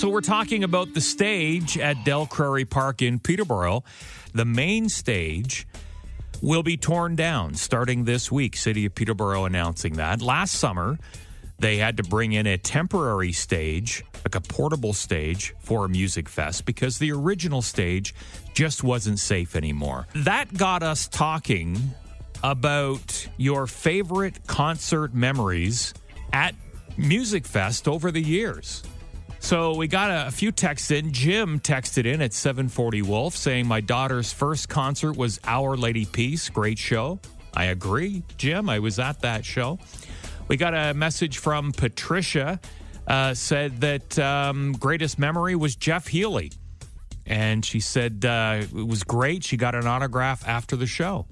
so we're talking about the stage at Del Crary Park in Peterborough. The main stage will be torn down starting this week. City of Peterborough announcing that. Last summer, they had to bring in a temporary stage, like a portable stage for a music fest because the original stage just wasn't safe anymore. That got us talking about your favorite concert memories at Music Fest over the years. So we got a, few texts in. Jim texted in at 740 Wolf saying, My daughter's first concert was Our Lady Peace. Great show. I agree, Jim. I was at that show. We got a message from Patricia, uh, said that um, greatest memory was Jeff Healey. And she said uh, it was great. She got an autograph after the show.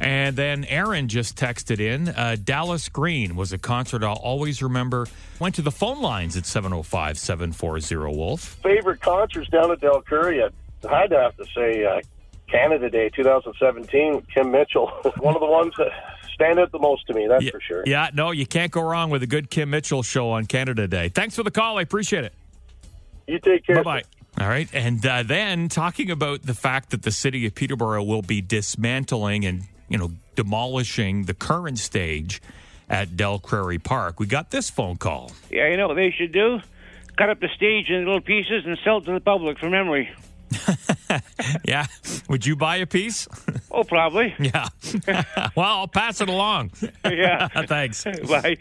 And then Aaron just texted in uh, Dallas Green was a concert I'll always remember. Went to the phone lines at 705 740 Wolf. Favorite concerts down at Del Crary? I'd have to say uh, Canada Day 2017, Kim Mitchell. One of the ones that stand out the most to me, that's yeah, for sure. Yeah, no, you can't go wrong with a good Kim Mitchell show on Canada Day. Thanks for the call. I appreciate it. You take care. Bye bye. All right. And uh, then talking about the fact that the city of Peterborough will be dismantling and you know, demolishing the current stage at Del Crary Park. We got this phone call. Yeah, you know what they should do? Cut up the stage in little pieces and sell it to the public for memory. yeah. Would you buy a piece? Oh, probably. yeah. well, I'll pass it along. Yeah. Thanks. Bye.